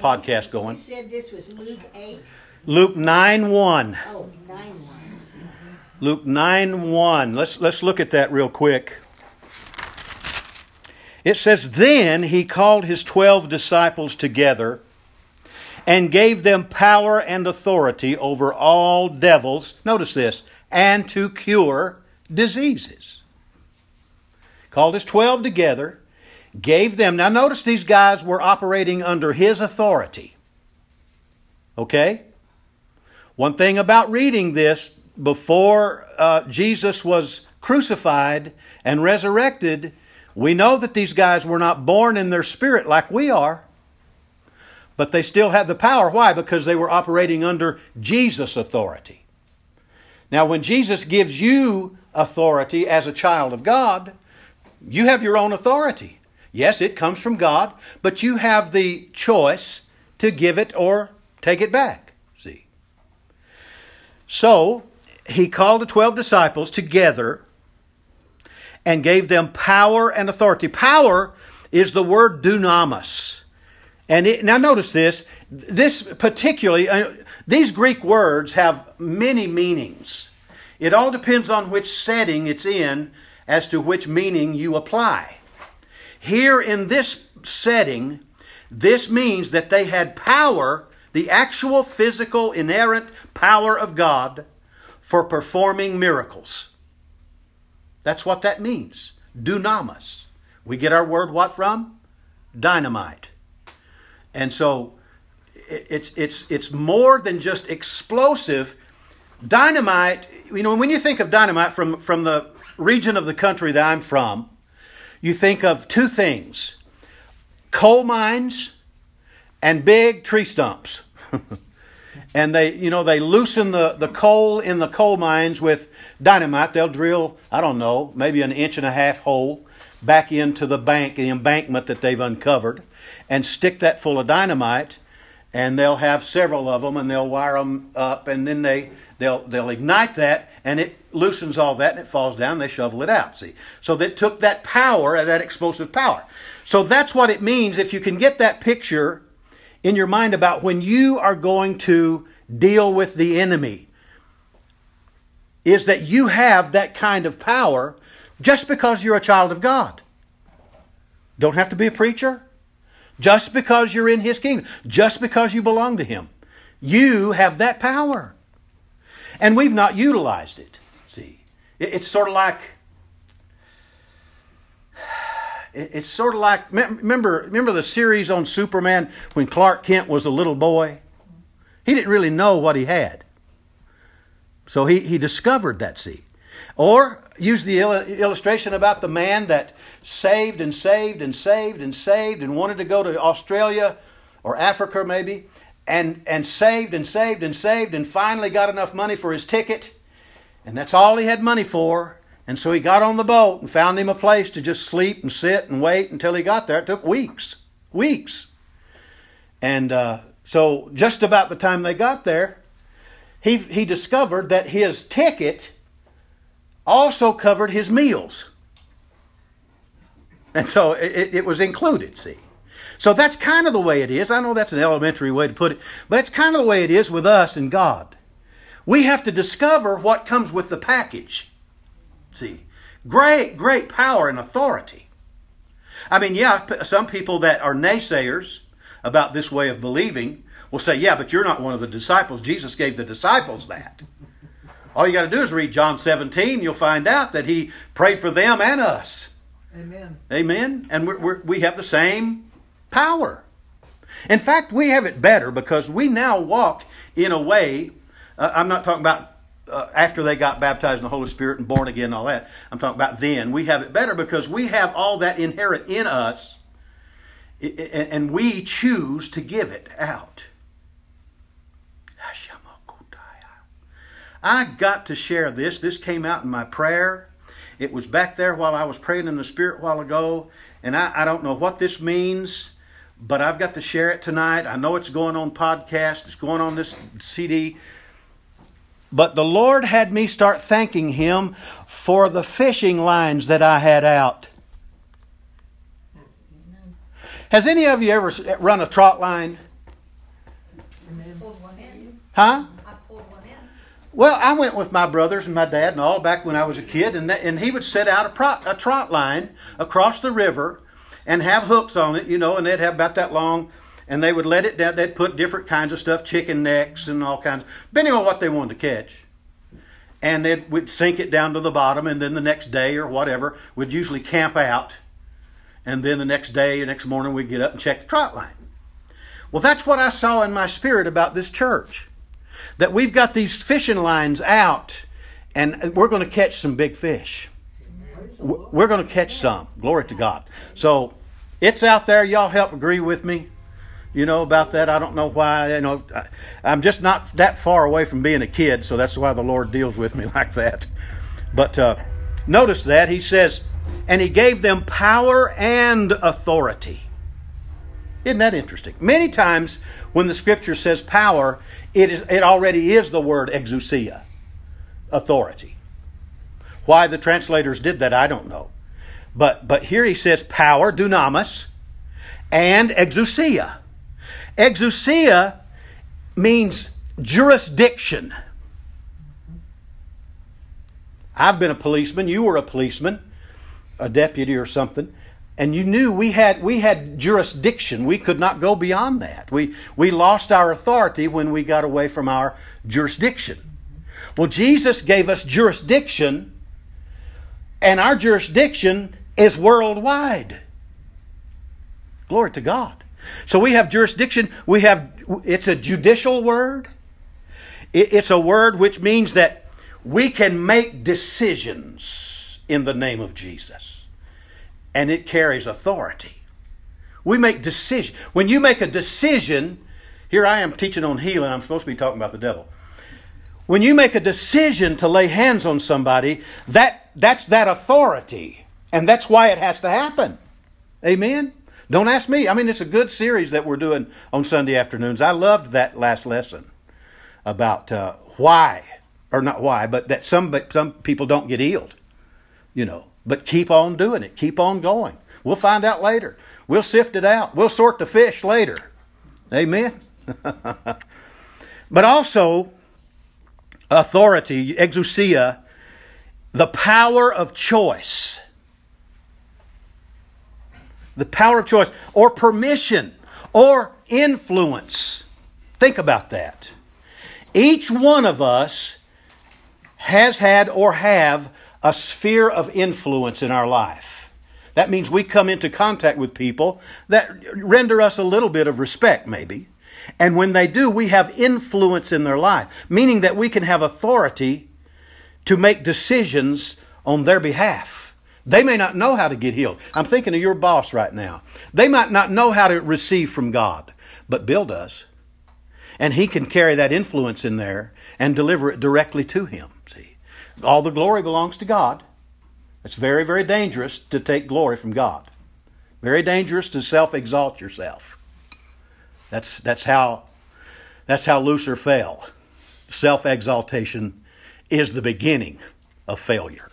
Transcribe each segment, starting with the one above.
Podcast going. You said this was Luke 8? Luke 9 1. Oh, 9 1. Luke 9 1. Let's, let's look at that real quick. It says, Then he called his twelve disciples together and gave them power and authority over all devils. Notice this, and to cure diseases. Called his twelve together, gave them. Now, notice these guys were operating under his authority. Okay? One thing about reading this before uh, Jesus was crucified and resurrected, we know that these guys were not born in their spirit like we are, but they still had the power. Why? Because they were operating under Jesus' authority. Now, when Jesus gives you authority as a child of God, you have your own authority. Yes, it comes from God, but you have the choice to give it or take it back. See? So, he called the 12 disciples together and gave them power and authority. Power is the word dunamis. And it, now notice this. This particularly, uh, these Greek words have many meanings. It all depends on which setting it's in as to which meaning you apply. Here in this setting, this means that they had power, the actual physical, inerrant power of God for performing miracles. That's what that means. Dunamis. We get our word what from? Dynamite. And so it's it's it's more than just explosive. Dynamite, you know, when you think of dynamite from from the region of the country that I'm from, you think of two things. Coal mines and big tree stumps. and they, you know, they loosen the, the coal in the coal mines with dynamite. They'll drill, I don't know, maybe an inch and a half hole back into the bank, the embankment that they've uncovered, and stick that full of dynamite. And they'll have several of them, and they'll wire them up, and then they they'll they'll ignite that, and it loosens all that, and it falls down. They shovel it out. See, so that took that power, that explosive power. So that's what it means. If you can get that picture in your mind about when you are going to deal with the enemy, is that you have that kind of power just because you're a child of God. Don't have to be a preacher. Just because you're in His kingdom. Just because you belong to Him. You have that power. And we've not utilized it. See, it's sort of like. It's sort of like remember remember the series on Superman when Clark Kent was a little boy. He didn't really know what he had. So he, he discovered that seed. Or use the illustration about the man that saved and saved and saved and saved and wanted to go to Australia or Africa maybe and, and saved and saved and saved and finally got enough money for his ticket. And that's all he had money for. And so he got on the boat and found him a place to just sleep and sit and wait until he got there. It took weeks. Weeks. And uh, so just about the time they got there, he, he discovered that his ticket also covered his meals. And so it, it was included, see. So that's kind of the way it is. I know that's an elementary way to put it, but it's kind of the way it is with us and God. We have to discover what comes with the package. See, great, great power and authority. I mean, yeah, some people that are naysayers about this way of believing will say, yeah, but you're not one of the disciples. Jesus gave the disciples that. All you got to do is read John 17. You'll find out that he prayed for them and us. Amen. Amen. And we're, we're, we have the same power. In fact, we have it better because we now walk in a way. Uh, I'm not talking about uh, after they got baptized in the Holy Spirit and born again and all that. I'm talking about then. We have it better because we have all that inherent in us and we choose to give it out. I got to share this. This came out in my prayer. It was back there while I was praying in the Spirit a while ago. And I, I don't know what this means, but I've got to share it tonight. I know it's going on podcast, it's going on this CD. But the Lord had me start thanking Him for the fishing lines that I had out. Has any of you ever eh, run a trot line? Huh? Well, I went with my brothers and my dad and all back when I was a kid, and, that, and he would set out a, pro, a trot line across the river and have hooks on it, you know, and they'd have about that long, and they would let it down. They'd put different kinds of stuff, chicken necks and all kinds, depending on what they wanted to catch. And they would sink it down to the bottom, and then the next day or whatever, would usually camp out, and then the next day or next morning we'd get up and check the trot line. Well, that's what I saw in my spirit about this church that we've got these fishing lines out and we're going to catch some big fish. We're going to catch some. Glory to God. So it's out there. Y'all help agree with me. You know about that. I don't know why. You know, I'm just not that far away from being a kid, so that's why the Lord deals with me like that. But uh, notice that he says, and he gave them power and authority. Isn't that interesting? Many times when the scripture says power, it, is, it already is the word exousia, authority. Why the translators did that, I don't know. But, but here he says power, dunamis, and exousia. Exousia means jurisdiction. I've been a policeman, you were a policeman, a deputy or something and you knew we had we had jurisdiction we could not go beyond that we we lost our authority when we got away from our jurisdiction well jesus gave us jurisdiction and our jurisdiction is worldwide glory to god so we have jurisdiction we have it's a judicial word it's a word which means that we can make decisions in the name of jesus and it carries authority. We make decisions. When you make a decision, here I am teaching on healing, I'm supposed to be talking about the devil. When you make a decision to lay hands on somebody, that, that's that authority. And that's why it has to happen. Amen? Don't ask me. I mean, it's a good series that we're doing on Sunday afternoons. I loved that last lesson about uh, why, or not why, but that some, some people don't get healed. You know, but keep on doing it. Keep on going. We'll find out later. We'll sift it out. We'll sort the fish later. Amen. but also, authority, exousia, the power of choice. The power of choice, or permission, or influence. Think about that. Each one of us has had or have a sphere of influence in our life. That means we come into contact with people that render us a little bit of respect, maybe. And when they do, we have influence in their life, meaning that we can have authority to make decisions on their behalf. They may not know how to get healed. I'm thinking of your boss right now. They might not know how to receive from God, but Bill does. And he can carry that influence in there and deliver it directly to him. See? All the glory belongs to God. It's very, very dangerous to take glory from God. Very dangerous to self exalt yourself. That's, that's, how, that's how Lucifer fell. Self exaltation is the beginning of failure.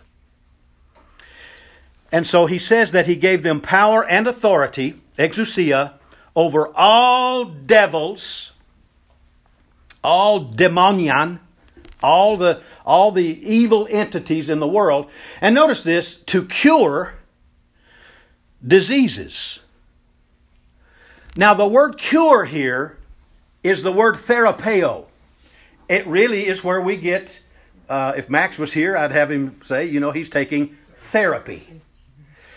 And so he says that he gave them power and authority, exousia, over all devils, all demonian, all the all the evil entities in the world. And notice this to cure diseases. Now, the word cure here is the word therapeo. It really is where we get, uh, if Max was here, I'd have him say, you know, he's taking therapy.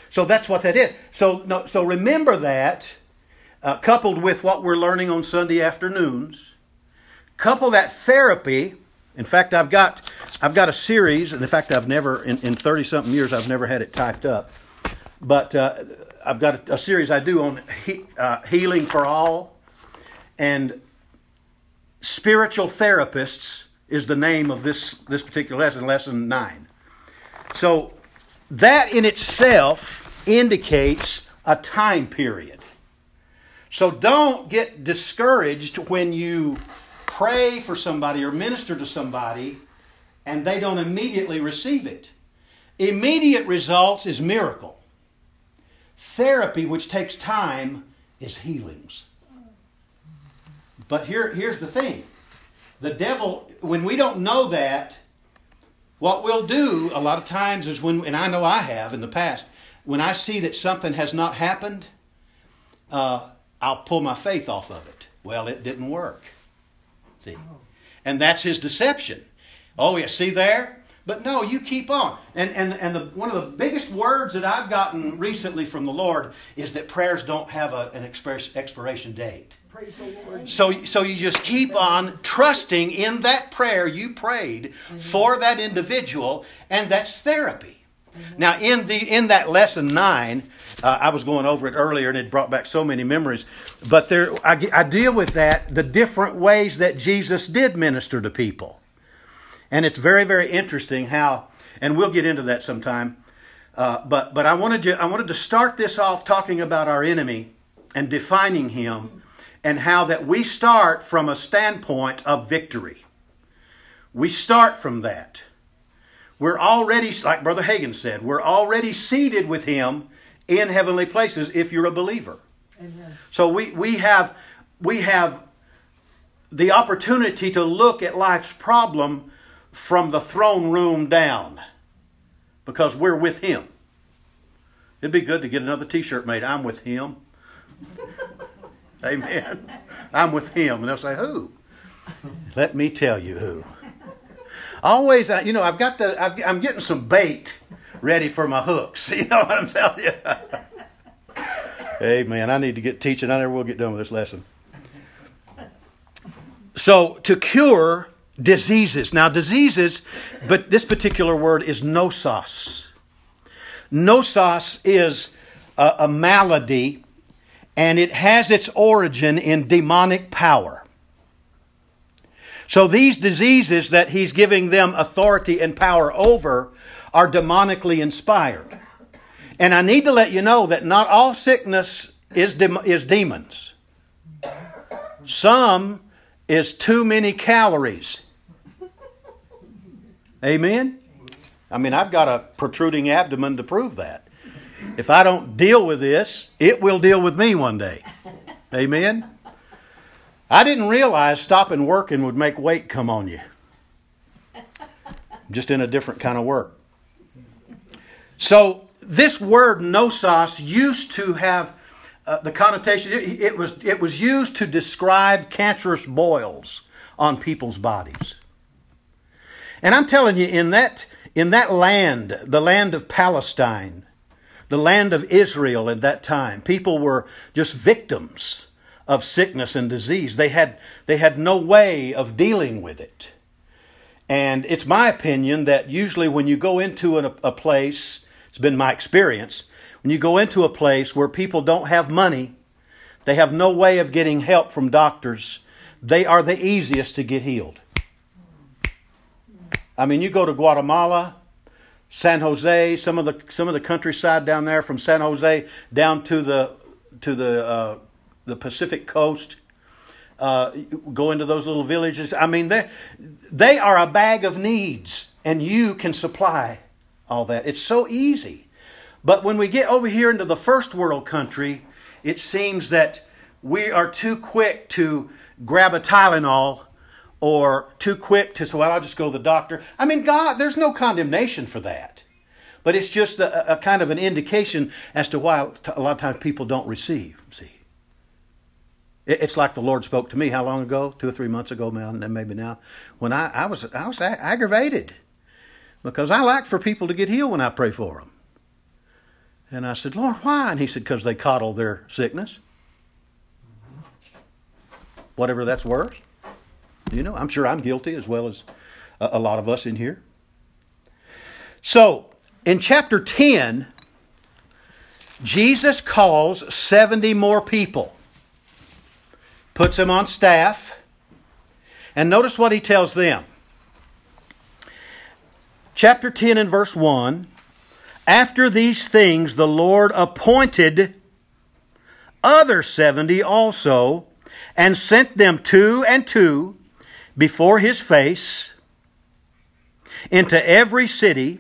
So that's what that is. So, no, so remember that, uh, coupled with what we're learning on Sunday afternoons, couple that therapy in fact, I've got I've got a series, and in fact, I've never in thirty something years I've never had it typed up, but uh, I've got a, a, series I do on he, uh, healing for all, and spiritual therapists is the name of this this particular lesson, lesson nine. So that in itself indicates a time period. So don't get discouraged when you pray for somebody or minister to somebody and they don't immediately receive it. Immediate results is miracle. Therapy, which takes time, is healings. But here, here's the thing the devil, when we don't know that, what we'll do a lot of times is when, and I know I have in the past, when I see that something has not happened, uh, I'll pull my faith off of it. Well, it didn't work. See? And that's his deception. Oh, yeah, see there? But no, you keep on. And, and, and the, one of the biggest words that I've gotten recently from the Lord is that prayers don't have a, an express, expiration date. Praise the Lord. So, so you just keep on trusting in that prayer you prayed for that individual, and that's therapy. Now, in the in that lesson nine, uh, I was going over it earlier, and it brought back so many memories. But there, I, I deal with that the different ways that Jesus did minister to people, and it's very very interesting how, and we'll get into that sometime. Uh, but but I wanted to I wanted to start this off talking about our enemy and defining him, and how that we start from a standpoint of victory. We start from that. We're already, like Brother Hagin said, we're already seated with Him in heavenly places if you're a believer. Amen. So we, we have we have the opportunity to look at life's problem from the throne room down because we're with Him. It'd be good to get another T-shirt made. I'm with Him. Amen. I'm with Him, and they'll say, "Who?" Let me tell you who. Always, you know, I've got the, I've, I'm getting some bait ready for my hooks. You know what I'm telling you? man, I need to get teaching. I never will get done with this lesson. So, to cure diseases. Now, diseases, but this particular word is nosos. Nosos is a, a malady, and it has its origin in demonic power. So these diseases that he's giving them authority and power over are demonically inspired. And I need to let you know that not all sickness is, dem- is demons. Some is too many calories. Amen? I mean, I've got a protruding abdomen to prove that. If I don't deal with this, it will deal with me one day. Amen? I didn't realize stopping working would make weight come on you. Just in a different kind of work. So this word nosos used to have uh, the connotation. It, it was it was used to describe cancerous boils on people's bodies. And I'm telling you, in that in that land, the land of Palestine, the land of Israel at that time, people were just victims of sickness and disease. They had, they had no way of dealing with it. And it's my opinion that usually when you go into a, a place, it's been my experience, when you go into a place where people don't have money, they have no way of getting help from doctors, they are the easiest to get healed. I mean, you go to Guatemala, San Jose, some of the some of the countryside down there, from San Jose down to the to the uh, the Pacific coast, uh, go into those little villages. I mean, they they are a bag of needs, and you can supply all that. It's so easy. But when we get over here into the first world country, it seems that we are too quick to grab a Tylenol or too quick to say, well, I'll just go to the doctor. I mean, God, there's no condemnation for that. But it's just a, a kind of an indication as to why a lot of times people don't receive. See? It's like the Lord spoke to me how long ago? Two or three months ago, maybe now, when I, I was I was aggravated because I like for people to get healed when I pray for them. And I said, Lord, why? And He said, because they coddle their sickness, whatever that's worth. You know, I'm sure I'm guilty as well as a, lot of us in here. So, in chapter 10, Jesus calls 70 more people puts them on staff, and notice what he tells them. Chapter 10 and verse 1 After these things the Lord appointed other 70 also, and sent them two and two before his face into every city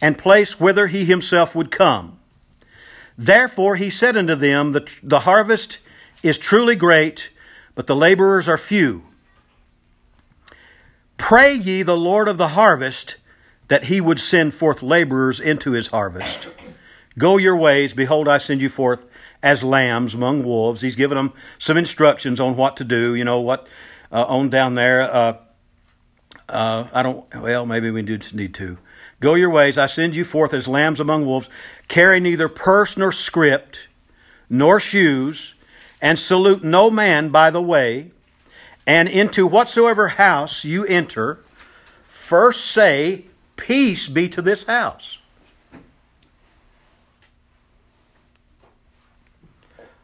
and place whither he himself would come. Therefore he said unto them, The, the harvest is truly great, but the laborers are few. Pray ye the Lord of the harvest that he would send forth laborers into his harvest. Go your ways. Behold, I send you forth as lambs among wolves. He's given them some instructions on what to do. You know what uh, on down there. Uh, uh, I don't. Well, maybe we do need to. Go your ways. I send you forth as lambs among wolves. Carry neither purse nor scrip, nor shoes, and salute no man by the way. And into whatsoever house you enter, first say, Peace be to this house.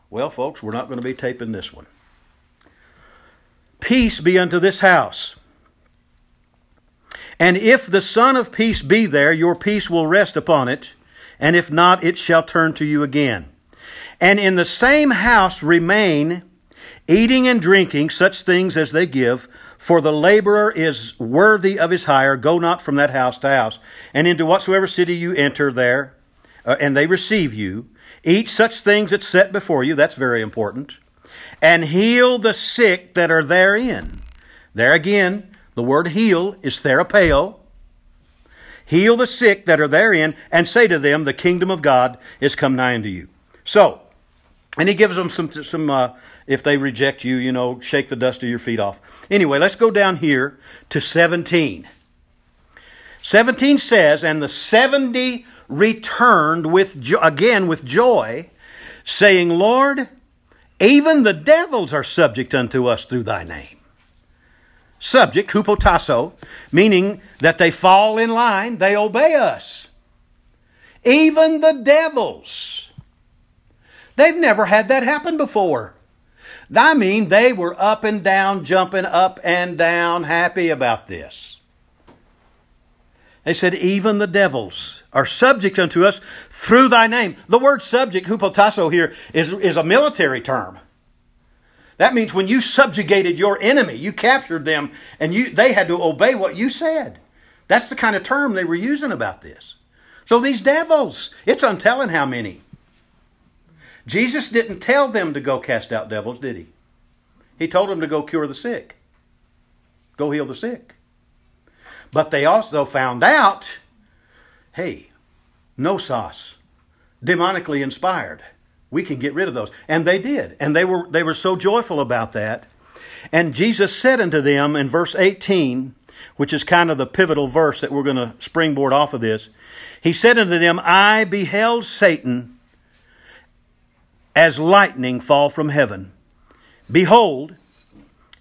Well, folks, we're not going to be taping this one. Peace be unto this house. And if the Son of Peace be there, your peace will rest upon it, and if not, it shall turn to you again. And in the same house remain, eating and drinking such things as they give, for the laborer is worthy of his hire. Go not from that house to house. And into whatsoever city you enter there, uh, and they receive you, eat such things that's set before you. That's very important. And heal the sick that are therein. There again, the word heal is therapeo. Heal the sick that are therein, and say to them, The kingdom of God is come nigh unto you. So, and he gives them some, some uh, if they reject you, you know, shake the dust of your feet off. Anyway, let's go down here to 17. 17 says, And the 70 returned with jo- again with joy, saying, Lord, even the devils are subject unto us through thy name. Subject, hupotasso, meaning that they fall in line, they obey us. Even the devils. They've never had that happen before. I mean, they were up and down, jumping up and down, happy about this. They said, Even the devils are subject unto us through thy name. The word subject, hupotasso, here is, is a military term. That means when you subjugated your enemy, you captured them, and you, they had to obey what you said. That's the kind of term they were using about this. So these devils, it's untelling how many. Jesus didn't tell them to go cast out devils, did he? He told them to go cure the sick, go heal the sick. But they also found out hey, nosos, demonically inspired. We can get rid of those. And they did. And they were, they were so joyful about that. And Jesus said unto them in verse 18, which is kind of the pivotal verse that we're going to springboard off of this, He said unto them, I beheld Satan as lightning fall from heaven. Behold,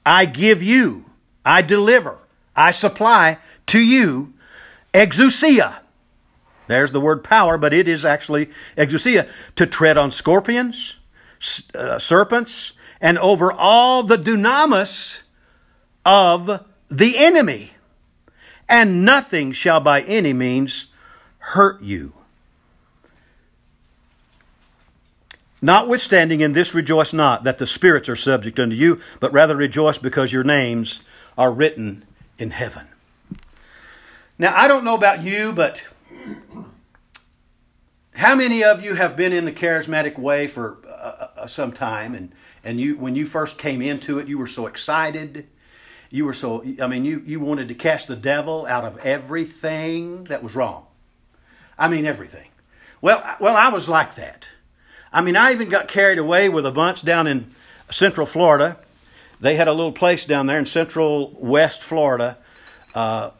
I give you, I deliver, I supply to you exousia. There's the word power, but it is actually exousia to tread on scorpions, uh, serpents, and over all the dunamis of the enemy, and nothing shall by any means hurt you. Notwithstanding, in this rejoice not that the spirits are subject unto you, but rather rejoice because your names are written in heaven. Now, I don't know about you, but how many of you have been in the charismatic way for uh, uh, some time? And, and you when you first came into it you were so excited. You were so i mean you, you wanted to cast the devil out of everything that was wrong. I mean everything. Well well i was like that. I mean, I even got carried away with a bunch down in Central Florida. They had a little place down there in Central West Florida. Uh,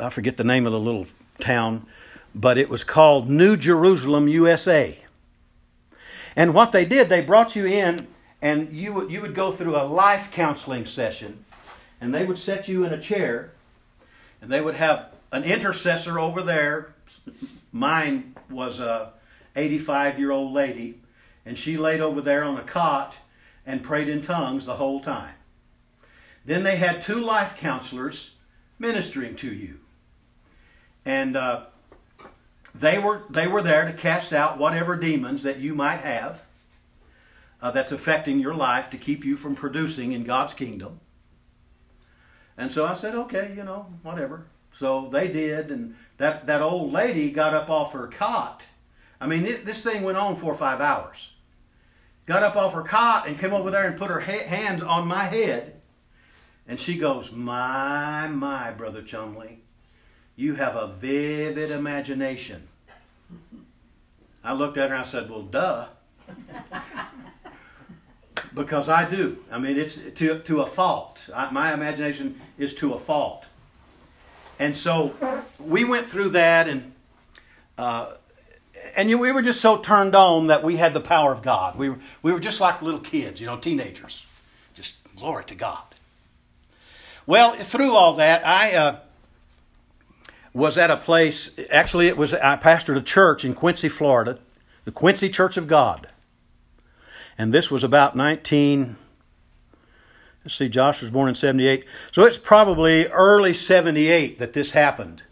I forget the name of the little town, but it was called New Jerusalem, USA. And what they did, they brought you in, and you would, you would go through a life counseling session, and they would set you in a chair, and they would have an intercessor over there. Mine was a 85 year old lady and she laid over there on a cot and prayed in tongues the whole time. Then they had two life counselors ministering to you. And uh, they, were, they were there to cast out whatever demons that you might have uh, that's affecting your life to keep you from producing in God's kingdom. And so I said, okay, you know, whatever. So they did, and that, that old lady got up off her cot. I mean, it, this thing went on for five hours got up off her cot and came over there and put her ha- hands on my head And she goes, My, my, Brother Chumley, you have a vivid imagination. I looked at her and I said, Well, duh. because I do. I mean, it's to, to a fault. I, my imagination is to a fault. And so we went through that, and uh, and we were just so turned on that we had the power of God. We were, we were just like little kids, you know, teenagers. Just glory to God. Well, through all that, I uh, was at a place. Actually, it was I pastored a church in Quincy, Florida, the Quincy Church of God, and this was about nineteen. Let's see, Josh was born in 78. So it's probably early 78 that this happened.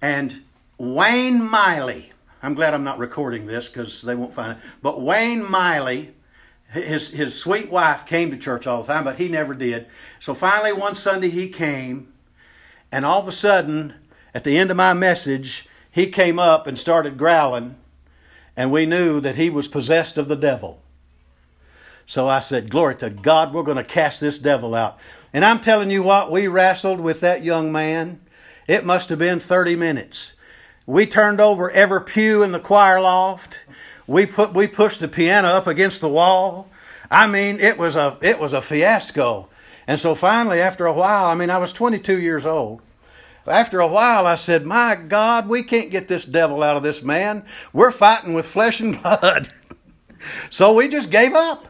And Wayne Miley, I'm glad I'm not recording this because they won't find it, but Wayne Miley, his, his sweet wife came to church all the time, but he never did. So finally, one Sunday he came, and all of a sudden, at the end of my message, he came up and started growling, and we knew that he was possessed of the devil. So I said, Glory to God, we're going to cast this devil out. And I'm telling you what, we wrestled with that young man. It must have been 30 minutes. We turned over every pew in the choir loft. We put we pushed the piano up against the wall. I mean, it was a it was a fiasco. And so finally, after a while, I mean, I was 22 years old. After a while, I said, My God, we can't get this devil out of this man. We're fighting with flesh and blood. so we just gave up.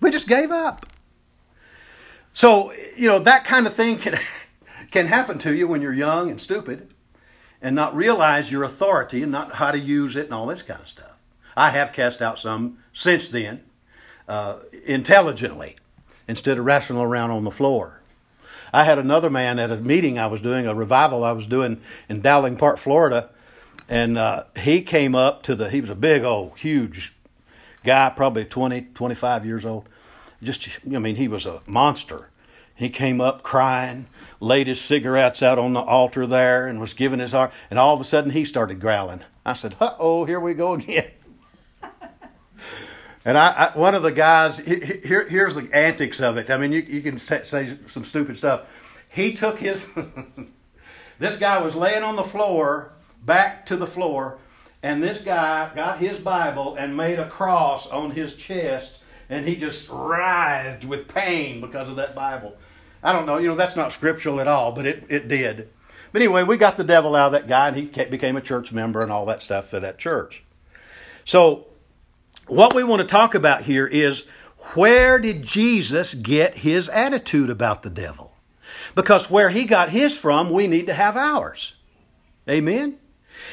We just gave up. So, you know, that kind of thing can, can happen to you when you're young and stupid and not realize your authority and not how to use it and all this kind of stuff. I have cast out some since then, uh, intelligently, instead of wrestling around on the floor. I had another man at a meeting I was doing, a revival I was doing in Dowling Park, Florida, and uh, he came up to the, he was a big old, huge guy, probably 20, 25 years old just, I mean, he was a monster. He came up crying, laid his cigarettes out on the altar there, and was giving his heart. And all of a sudden, he started growling. I said, "Uh oh, here we go again." and I, I, one of the guys, here, here's the antics of it. I mean, you, you can say, some stupid stuff. He took his. this guy was laying on the floor, back to the floor, and this guy got his Bible and made a cross on his chest and he just writhed with pain because of that Bible. I don't know, you know, that's not scriptural at all, but it, it did. But anyway, we got the devil out of that guy, and he became a church member and all that stuff for that church. So, what we want to talk about here is where did Jesus get his attitude about the devil? Because where he got his from, we need to have ours. Amen?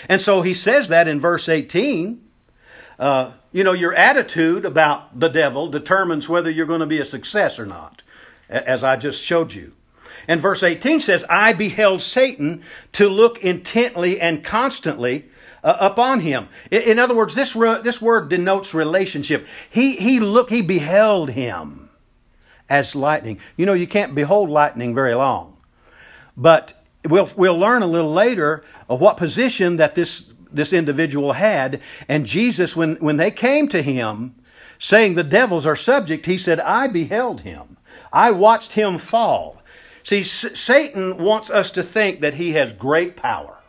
And so he says that in verse 18. Uh, you know, your attitude about the devil determines whether you're going to be a success or not, as I just showed you. And verse 18 says, I beheld Satan to look intently and constantly uh, upon him. In, in, other words, this, re- this word denotes relationship. He, he looked, he beheld him as lightning. You know, you can't behold lightning very long. But we'll, we'll learn a little later of what position that this this individual had. And Jesus, when, when they came to him saying the devils are subject, he said, I beheld him. I watched him fall. See, S- Satan wants us to think that he has great power.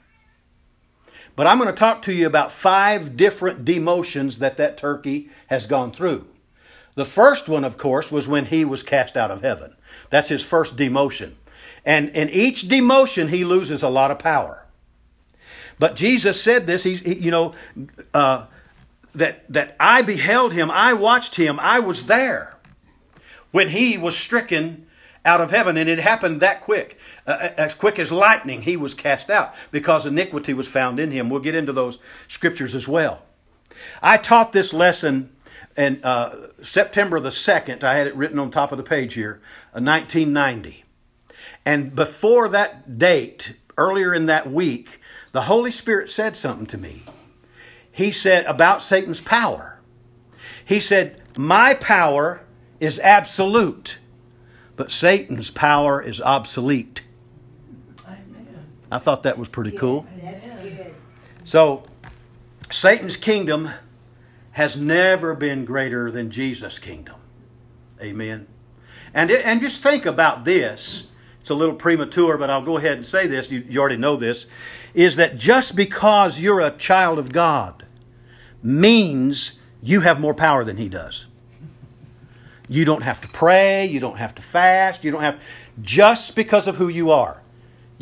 But I'm going to talk to you about five different demotions that that turkey has gone through. The first one, of course, was when he was cast out of heaven. That's his first demotion. And in each demotion, he loses a lot of power. But Jesus said this, he, you know, uh, that, that I beheld him, I watched him, I was there when he was stricken out of heaven. And it happened that quick. Uh, as quick as lightning, he was cast out because iniquity was found in him. We'll get into those scriptures as well. I taught this lesson in uh, September the 2nd. I had it written on top of the page here, uh, 1990. And before that date, earlier in that week, the Holy Spirit said something to me. He said about Satan's power. He said, My power is absolute, but Satan's power is obsolete. I thought that was pretty cool. So, Satan's kingdom has never been greater than Jesus' kingdom. Amen. And, it, and just think about this. It's a little premature, but I'll go ahead and say this. You, you already know this. Is that just because you're a child of God means you have more power than He does. You don't have to pray. You don't have to fast. You don't have. Just because of who you are,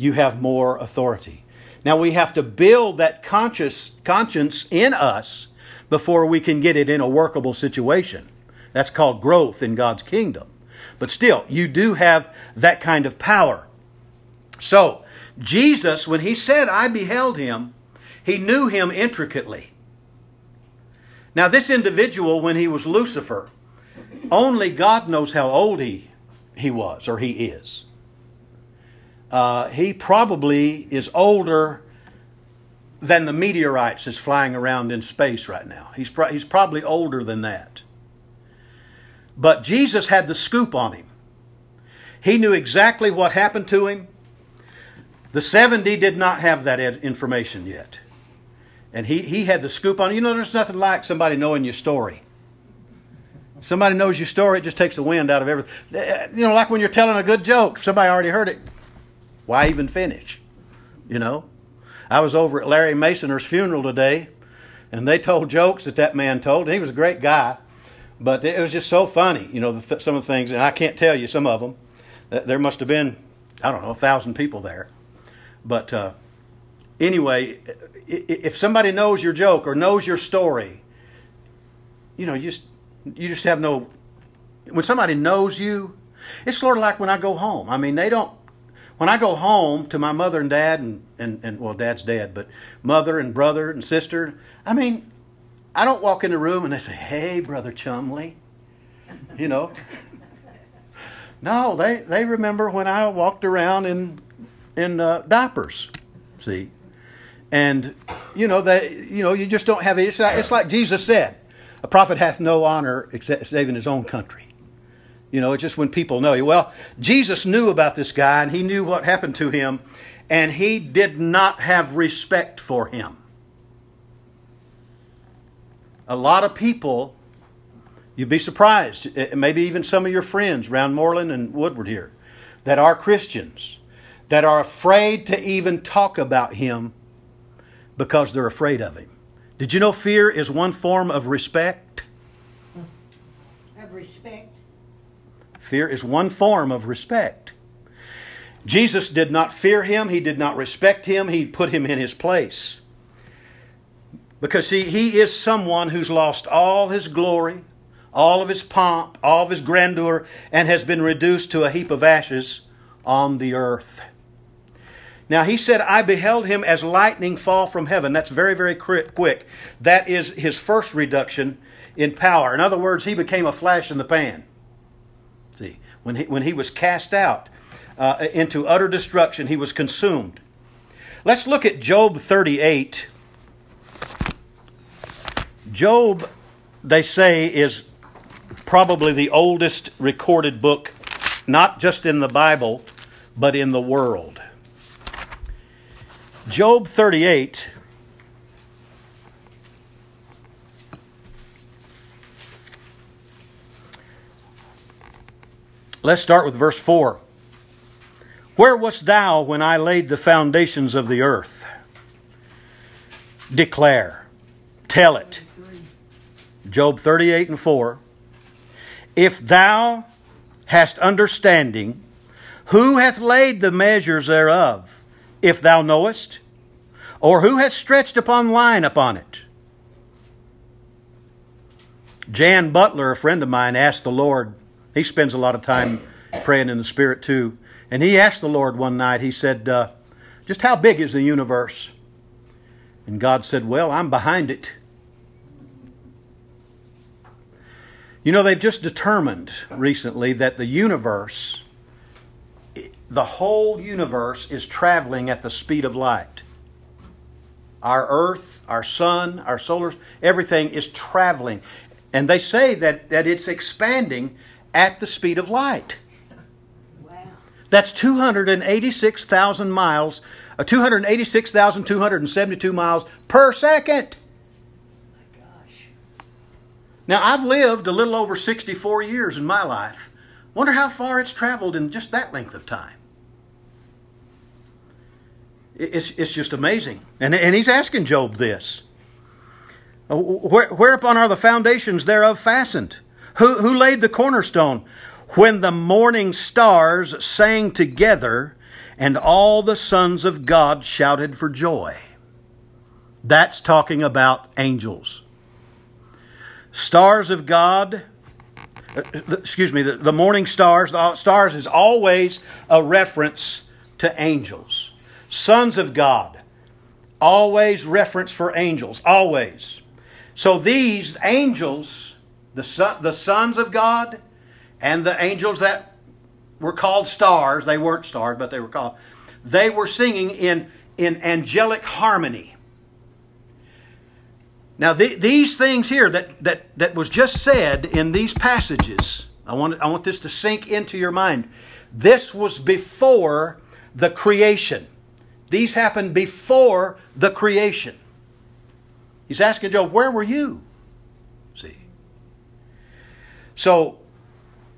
you have more authority. Now we have to build that conscious conscience in us before we can get it in a workable situation. That's called growth in God's kingdom. But still, you do have that kind of power. So, Jesus, when he said, I beheld him, he knew him intricately. Now, this individual, when he was Lucifer, only God knows how old he, he was or he is. Uh, he probably is older than the meteorites that's flying around in space right now. He's, pro- he's probably older than that. But Jesus had the scoop on him. He knew exactly what happened to him. The 70 did not have that information yet. And he, he had the scoop on. You know, there's nothing like somebody knowing your story. Somebody knows your story, it just takes the wind out of everything. You know, like when you're telling a good joke, somebody already heard it. Why even finish? You know? I was over at Larry Masoner's funeral today, and they told jokes that that man told, and he was a great guy. But it was just so funny, you know, th- some of the things, and I can't tell you some of them. There must have been, I don't know, a thousand people there. But uh, anyway, if somebody knows your joke or knows your story, you know, you just you just have no. When somebody knows you, it's sort of like when I go home. I mean, they don't. When I go home to my mother and dad, and, and, and well, dad's dead, but mother and brother and sister, I mean, I don't walk in the room and they say, "Hey, brother Chumley," you know. no, they they remember when I walked around in in uh, diapers. See, and you know they you know you just don't have it. It's like, it's like Jesus said, "A prophet hath no honor except save in his own country." You know, it's just when people know you. Well, Jesus knew about this guy and he knew what happened to him, and he did not have respect for him. A lot of people, you'd be surprised, eh, maybe even some of your friends around Moreland and Woodward here, that are Christians, that are afraid to even talk about him because they're afraid of him. Did you know fear is one form of respect? Of respect. Fear is one form of respect. Jesus did not fear him, he did not respect him, he put him in his place. Because see, he is someone who's lost all his glory, all of his pomp, all of his grandeur, and has been reduced to a heap of ashes on the earth. Now he said, I beheld him as lightning fall from heaven. That's very, very quick. That is his first reduction in power. In other words, he became a flash in the pan. When he, when he was cast out uh, into utter destruction, he was consumed. Let's look at Job 38. Job, they say, is probably the oldest recorded book, not just in the Bible, but in the world. Job 38 Let's start with verse 4. Where wast thou when I laid the foundations of the earth? Declare, tell it. Job 38 and 4. If thou hast understanding, who hath laid the measures thereof? If thou knowest, or who hath stretched upon line upon it? Jan Butler, a friend of mine, asked the Lord, he spends a lot of time praying in the Spirit too. And he asked the Lord one night, he said, uh, Just how big is the universe? And God said, Well, I'm behind it. You know, they've just determined recently that the universe, the whole universe, is traveling at the speed of light. Our earth, our sun, our solar, everything is traveling. And they say that, that it's expanding at the speed of light. Wow. That's 286,000 miles, uh, 286,272 miles per second. My gosh. Now, I've lived a little over 64 years in my life. Wonder how far it's traveled in just that length of time. It's, it's just amazing. And, and he's asking Job this. Uh, where, whereupon are the foundations thereof fastened? Who, who laid the cornerstone? When the morning stars sang together and all the sons of God shouted for joy. That's talking about angels. Stars of God, uh, excuse me, the, the morning stars, the stars is always a reference to angels. Sons of God, always reference for angels, always. So these angels, the, son, the sons of God, and the angels that were called stars, they weren't stars, but they were called, they were singing in, in angelic harmony. Now, the, these things here that, that, that was just said in these passages, I want, I want this to sink into your mind. This was before the creation. These happened before the creation. He's asking Job, where were you? So,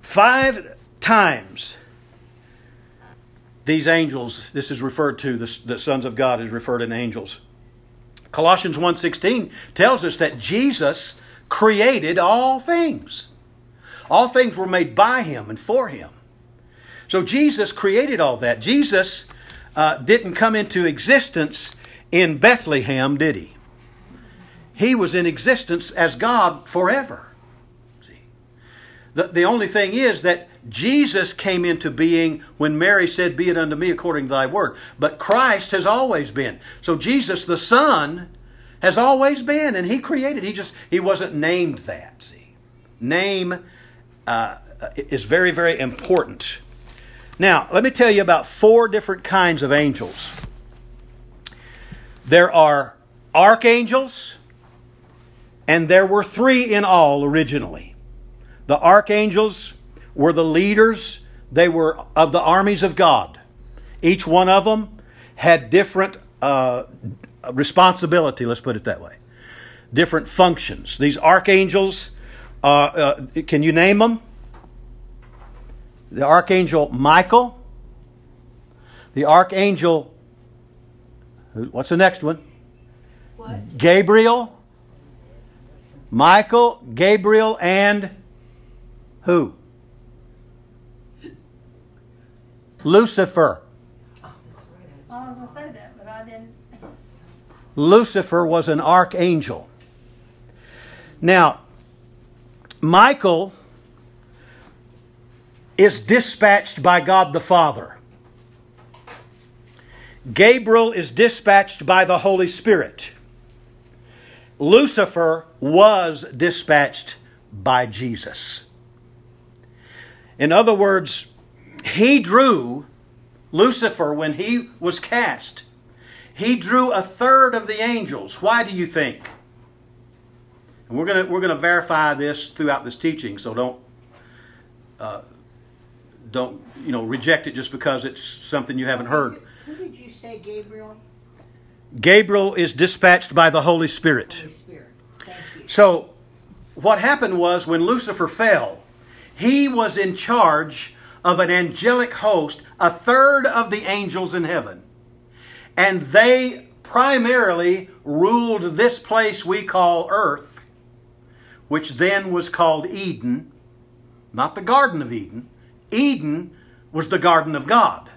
five times these angels, this is referred to, the, the sons of God is referred to angels. Colossians 1:16 tells us that Jesus created all things. All things were made by him and for him. So Jesus created all that. Jesus uh, didn't come into existence in Bethlehem, did he? He was in existence as God forever. The, the only thing is that Jesus came into being when Mary said, Be it unto me according to thy word. But Christ has always been. So Jesus, the Son, has always been, and He created. He just He wasn't named that. See, name uh, is very very important. Now, let me tell you about four different kinds of angels. There are archangels, and there were three in all originally. The archangels were the leaders, they were of the armies of God. Each one of them had different uh, responsibility, let's put it that way, different functions. These archangels, uh, uh, can you name them? The archangel Michael, the archangel, what's the next one? What? Gabriel, Michael, Gabriel, and who? Lucifer. I was gonna say that, but I didn't. Lucifer was an archangel. Now, Michael is dispatched by God the Father. Gabriel is dispatched by the Holy Spirit. Lucifer was dispatched by Jesus. In other words, he drew Lucifer when he was cast. He drew a third of the angels. Why do you think? And we're going to we're to verify this throughout this teaching, so don't uh, don't you know reject it just because it's something you haven't heard. Who did you say, Gabriel? Gabriel is dispatched by the Holy Spirit. Holy Spirit. So, what happened was when Lucifer fell, he was in charge of an angelic host, a third of the angels in heaven. And they primarily ruled this place we call earth, which then was called Eden, not the Garden of Eden. Eden was the garden of God.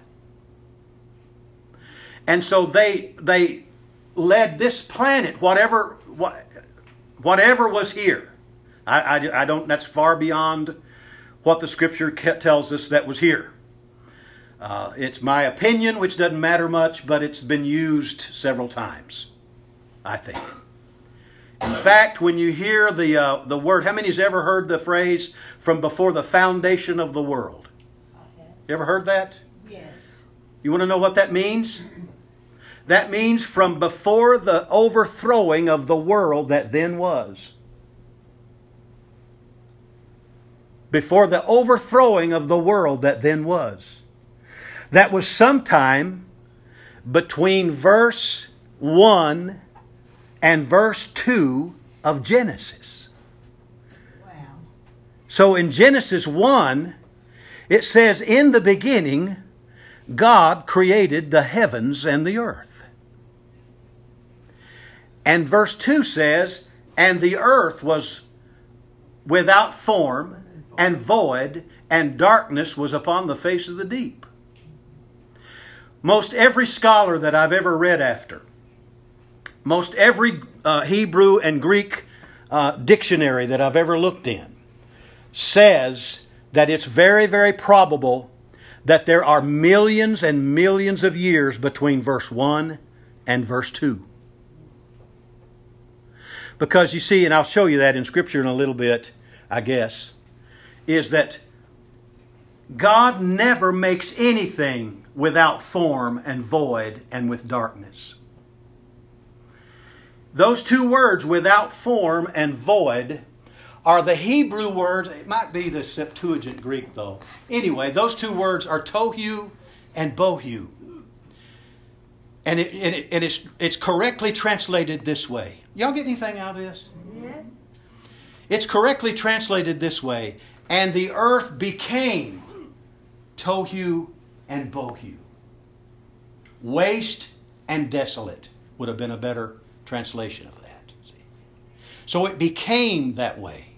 And so they they led this planet, whatever what, whatever was here. I, I, I don't. That's far beyond what the Scripture tells us that was here. Uh, it's my opinion, which doesn't matter much, but it's been used several times. I think. In fact, when you hear the uh, the word, how many's ever heard the phrase "from before the foundation of the world"? You ever heard that? Yes. You want to know what that means? That means from before the overthrowing of the world that then was. Before the overthrowing of the world that then was. That was sometime between verse 1 and verse 2 of Genesis. Wow. So in Genesis 1, It says, In the beginning, God created the heavens and the earth. And verse 2 says, And the earth was without form and void, and darkness was upon the face of the deep. Most every scholar that I've ever read after, most every uh, Hebrew and Greek uh, dictionary that I've ever looked in, says that it's very, very probable that there are millions and millions of years between verse 1 and verse 2. Because you see, and I'll show you that in Scripture in a little bit, I guess, is that God never makes anything without form and void and with darkness. Those two words, without form and void, are the Hebrew words. It might be the Septuagint Greek, though. Anyway, those two words are tohu and bohu. And, it, and, it, and it's, it's correctly translated this way. Y'all get anything out of this? Yes. It's correctly translated this way. And the earth became tohu and bohu. Waste and desolate would have been a better translation of that. See? So it became that way.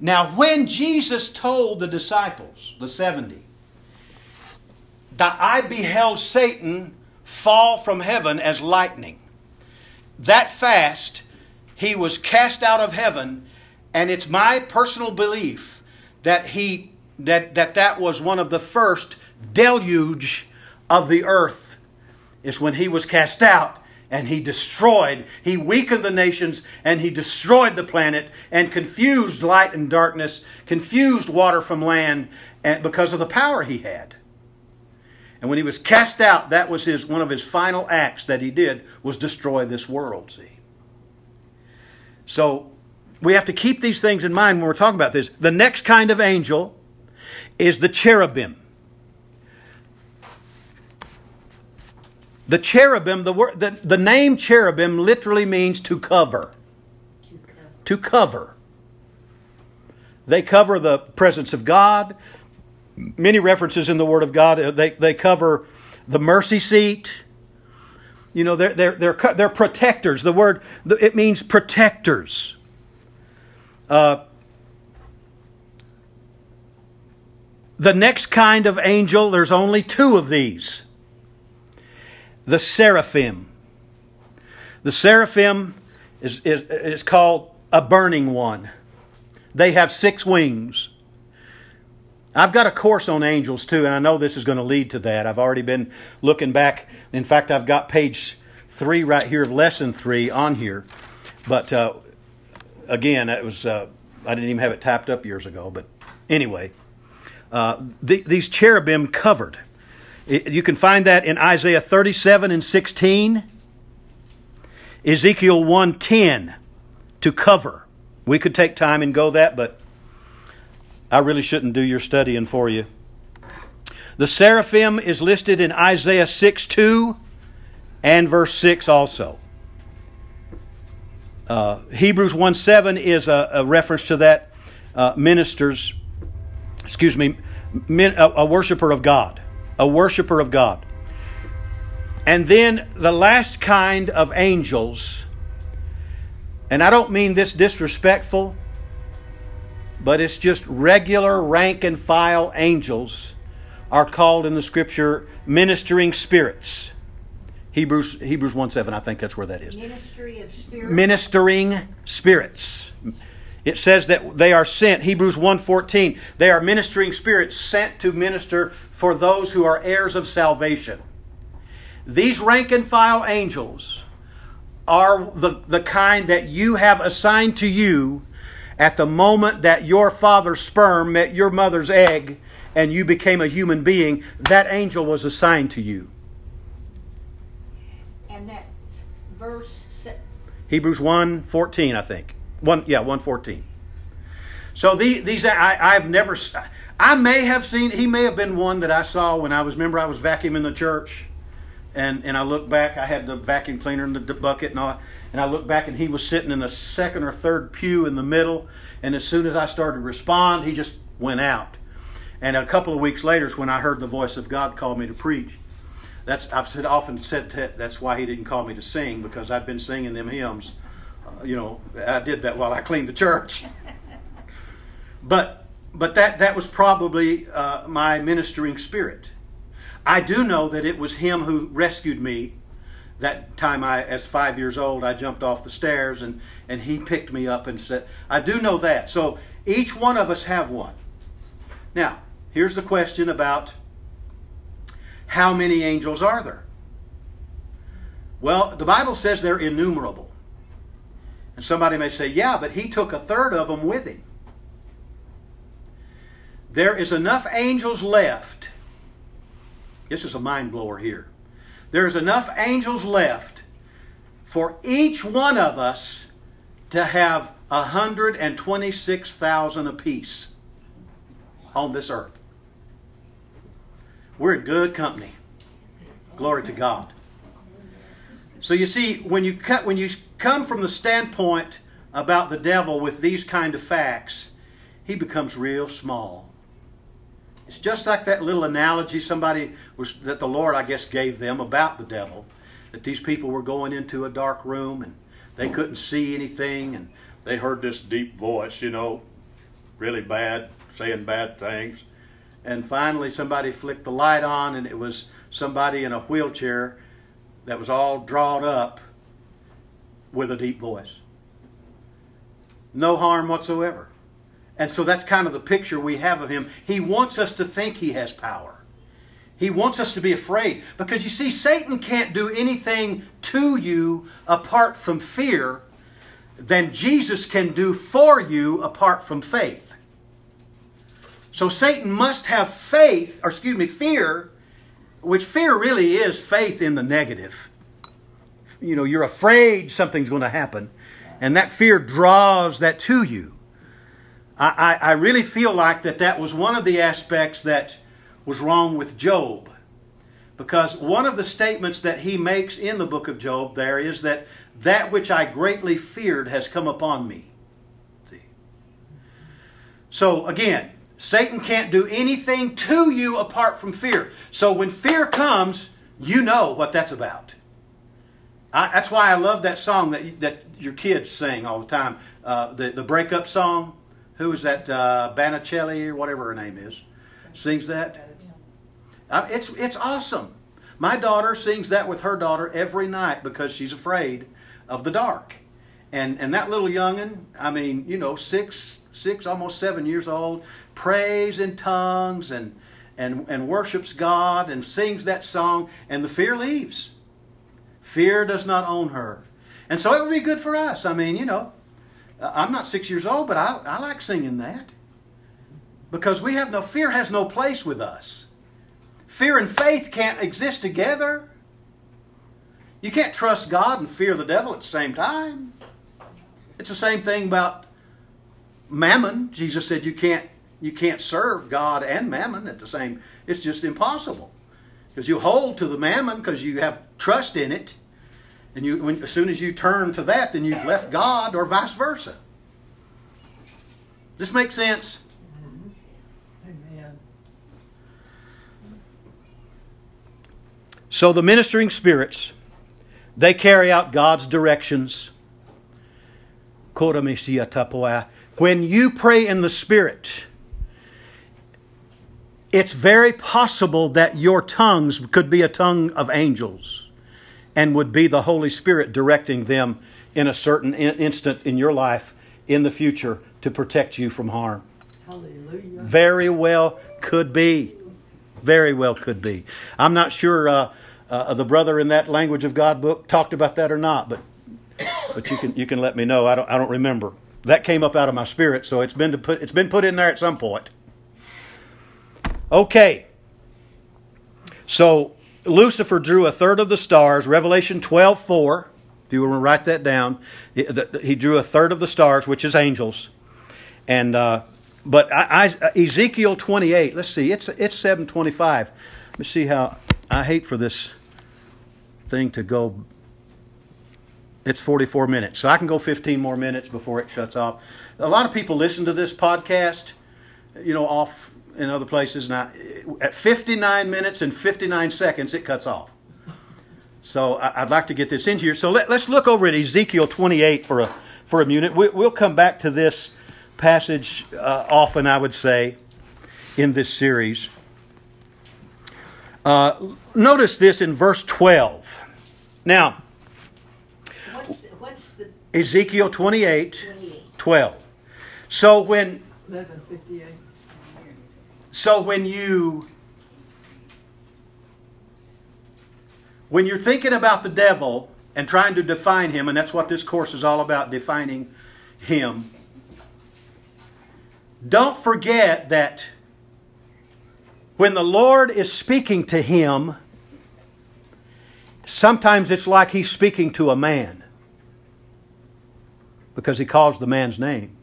Now, when Jesus told the disciples, the 70, that I beheld Satan fall from heaven as lightning, that fast he was cast out of heaven, and it's my personal belief that he that that, that was one of the first deluge of the earth is when he was cast out and he destroyed, he weakened the nations and he destroyed the planet and confused light and darkness, confused water from land and because of the power he had. And when he was cast out, that was his one of his final acts that he did was destroy this world, see. So we have to keep these things in mind when we're talking about this. The next kind of angel is the cherubim. The cherubim, the, word, the, the name cherubim literally means to cover. To cover. They cover the presence of God. Many references in the Word of God, uh, they, they cover the mercy seat. You know, they're, they're, they're, they're protectors. The word, it means protectors. Uh, the next kind of angel, there's only two of these the seraphim. The seraphim is, is, is called a burning one. They have six wings. I've got a course on angels too, and I know this is going to lead to that. I've already been looking back. In fact, I've got page three right here of lesson three on here. But uh, again, it was uh, I didn't even have it tapped up years ago. But anyway, uh, the, these cherubim covered. You can find that in Isaiah 37 and 16, Ezekiel 110 to cover. We could take time and go that, but I really shouldn't do your studying for you. The seraphim is listed in Isaiah 6 2 and verse 6 also. Uh, Hebrews 1 7 is a, a reference to that uh, ministers, excuse me, min, a, a worshiper of God a worshiper of God. And then the last kind of angels, and I don't mean this disrespectful, but it's just regular rank and file angels are called in the scripture ministering spirits. Hebrews Hebrews 1 7, I think that's where that is. Ministry of spirits. Ministering spirits. It says that they are sent, Hebrews 1:14, they are ministering spirits sent to minister for those who are heirs of salvation. These rank and file angels are the, the kind that you have assigned to you at the moment that your father's sperm met your mother's egg and you became a human being, that angel was assigned to you. And that verse. Hebrews 1 14, I think. One, yeah, one fourteen. So the, these, I, I've never, I may have seen. He may have been one that I saw when I was. Remember, I was vacuuming the church, and and I looked back. I had the vacuum cleaner in the bucket and all, and I looked back, and he was sitting in the second or third pew in the middle. And as soon as I started to respond, he just went out. And a couple of weeks later is when I heard the voice of God call me to preach. That's I've said, often said that that's why He didn't call me to sing because I'd been singing them hymns. Uh, you know, I did that while I cleaned the church. but but that that was probably uh, my ministering spirit. I do know that it was Him who rescued me. That time I, as five years old, I jumped off the stairs and and He picked me up and said, I do know that. So each one of us have one. Now, here's the question about how many angels are there? Well, the Bible says they're innumerable. And somebody may say, yeah, but he took a third of them with him. There is enough angels left. This is a mind blower here. There is enough angels left for each one of us to have 126,000 apiece on this earth. We're in good company. Glory to God. So you see, when you cut, when you come from the standpoint about the devil with these kind of facts, he becomes real small. It's just like that little analogy somebody was that the Lord, I guess, gave them about the devil. That these people were going into a dark room and they couldn't see anything and they heard this deep voice, you know, really bad, saying bad things. And finally, somebody flicked the light on, and it was somebody in a wheelchair that was all drawn up with a deep voice. No harm whatsoever. And so that's kind of the picture we have of him. He wants us to think he has power. He wants us to be afraid. Because you see, Satan can't do anything to you apart from fear than Jesus can do for you apart from faith. So Satan must have faith, or excuse me, fear, which fear really is faith in the negative. You know, you're afraid something's going to happen, and that fear draws that to you. I, I, I really feel like that that was one of the aspects that was wrong with Job. Because one of the statements that he makes in the book of Job there is that that which I greatly feared has come upon me. See? So again, Satan can't do anything to you apart from fear. So when fear comes, you know what that's about. I, that's why I love that song that, that your kids sing all the time. Uh, the, the breakup song. Who is that? Uh, Banicelli or whatever her name is. Sings that. Uh, it's, it's awesome. My daughter sings that with her daughter every night because she's afraid of the dark. And, and that little youngin, I mean, you know, six, six, almost seven years old, prays in tongues and, and, and worships God and sings that song, and the fear leaves. Fear does not own her. And so it would be good for us. I mean, you know, I'm not six years old, but I, I like singing that. Because we have no, fear has no place with us. Fear and faith can't exist together. You can't trust God and fear the devil at the same time. It's the same thing about mammon. Jesus said you can't you can't serve God and mammon at the same. It's just impossible because you hold to the mammon because you have trust in it, and you when, as soon as you turn to that, then you've left God, or vice versa. This makes sense. Amen. So the ministering spirits they carry out God's directions. When you pray in the Spirit, it's very possible that your tongues could be a tongue of angels and would be the Holy Spirit directing them in a certain instant in your life in the future to protect you from harm. Hallelujah. Very well could be. Very well could be. I'm not sure uh, uh, the brother in that language of God book talked about that or not, but but you can you can let me know. I don't I don't remember. That came up out of my spirit, so it's been to put it's been put in there at some point. Okay. So Lucifer drew a third of the stars. Revelation twelve four. If you want to write that down, he drew a third of the stars, which is angels, and uh, but I, I, Ezekiel twenty eight. Let's see, it's it's seven twenty five. Let me see how I hate for this thing to go. It's 44 minutes. So I can go 15 more minutes before it shuts off. A lot of people listen to this podcast, you know, off in other places. Now, at 59 minutes and 59 seconds, it cuts off. So I- I'd like to get this into here. So let, us look over at Ezekiel 28 for a for a minute. We, will come back to this passage uh, often, I would say, in this series. Uh, notice this in verse 12. Now, What's, what's the Ezekiel 28, 28? 12. So when Eleven fifty-eight. So when you when you're thinking about the devil and trying to define him, and that's what this course is all about, defining him. Don't forget that when the Lord is speaking to him, sometimes it's like he's speaking to a man because he calls the man's name.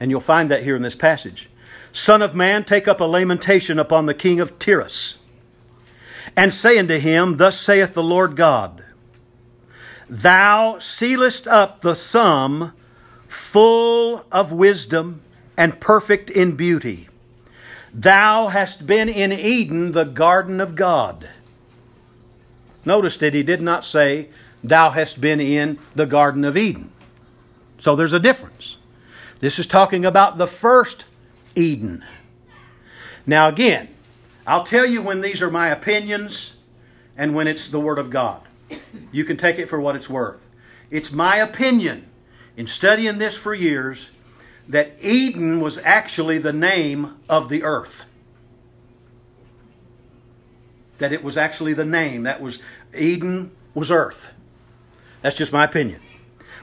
And you'll find that here in this passage. Son of man, take up a lamentation upon the king of Tyrus, and say unto him, Thus saith the Lord God, Thou sealest up the sum full of wisdom and perfect in beauty. Thou hast been in Eden, the garden of God. Notice that he did not say, Thou hast been in the Garden of Eden. So there's a difference. This is talking about the first Eden. Now, again, I'll tell you when these are my opinions and when it's the Word of God. You can take it for what it's worth. It's my opinion, in studying this for years, that Eden was actually the name of the earth. That it was actually the name. That was Eden was earth. That's just my opinion.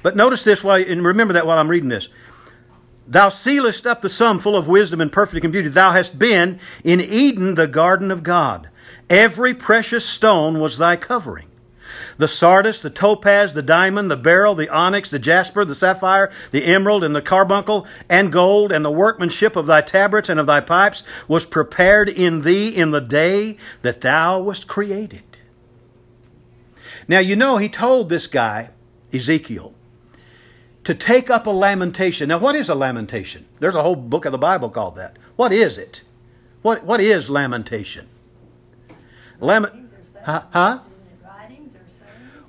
But notice this while and remember that while I'm reading this. Thou sealest up the sum full of wisdom and perfect in beauty. Thou hast been in Eden, the garden of God. Every precious stone was thy covering. The sardis, the topaz, the diamond, the beryl, the onyx, the jasper, the sapphire, the emerald, and the carbuncle, and gold, and the workmanship of thy tabrets and of thy pipes was prepared in thee in the day that thou wast created. Now, you know, he told this guy, Ezekiel, to take up a lamentation. Now, what is a lamentation? There's a whole book of the Bible called that. What is it? What, what is lamentation? Lament, huh? huh?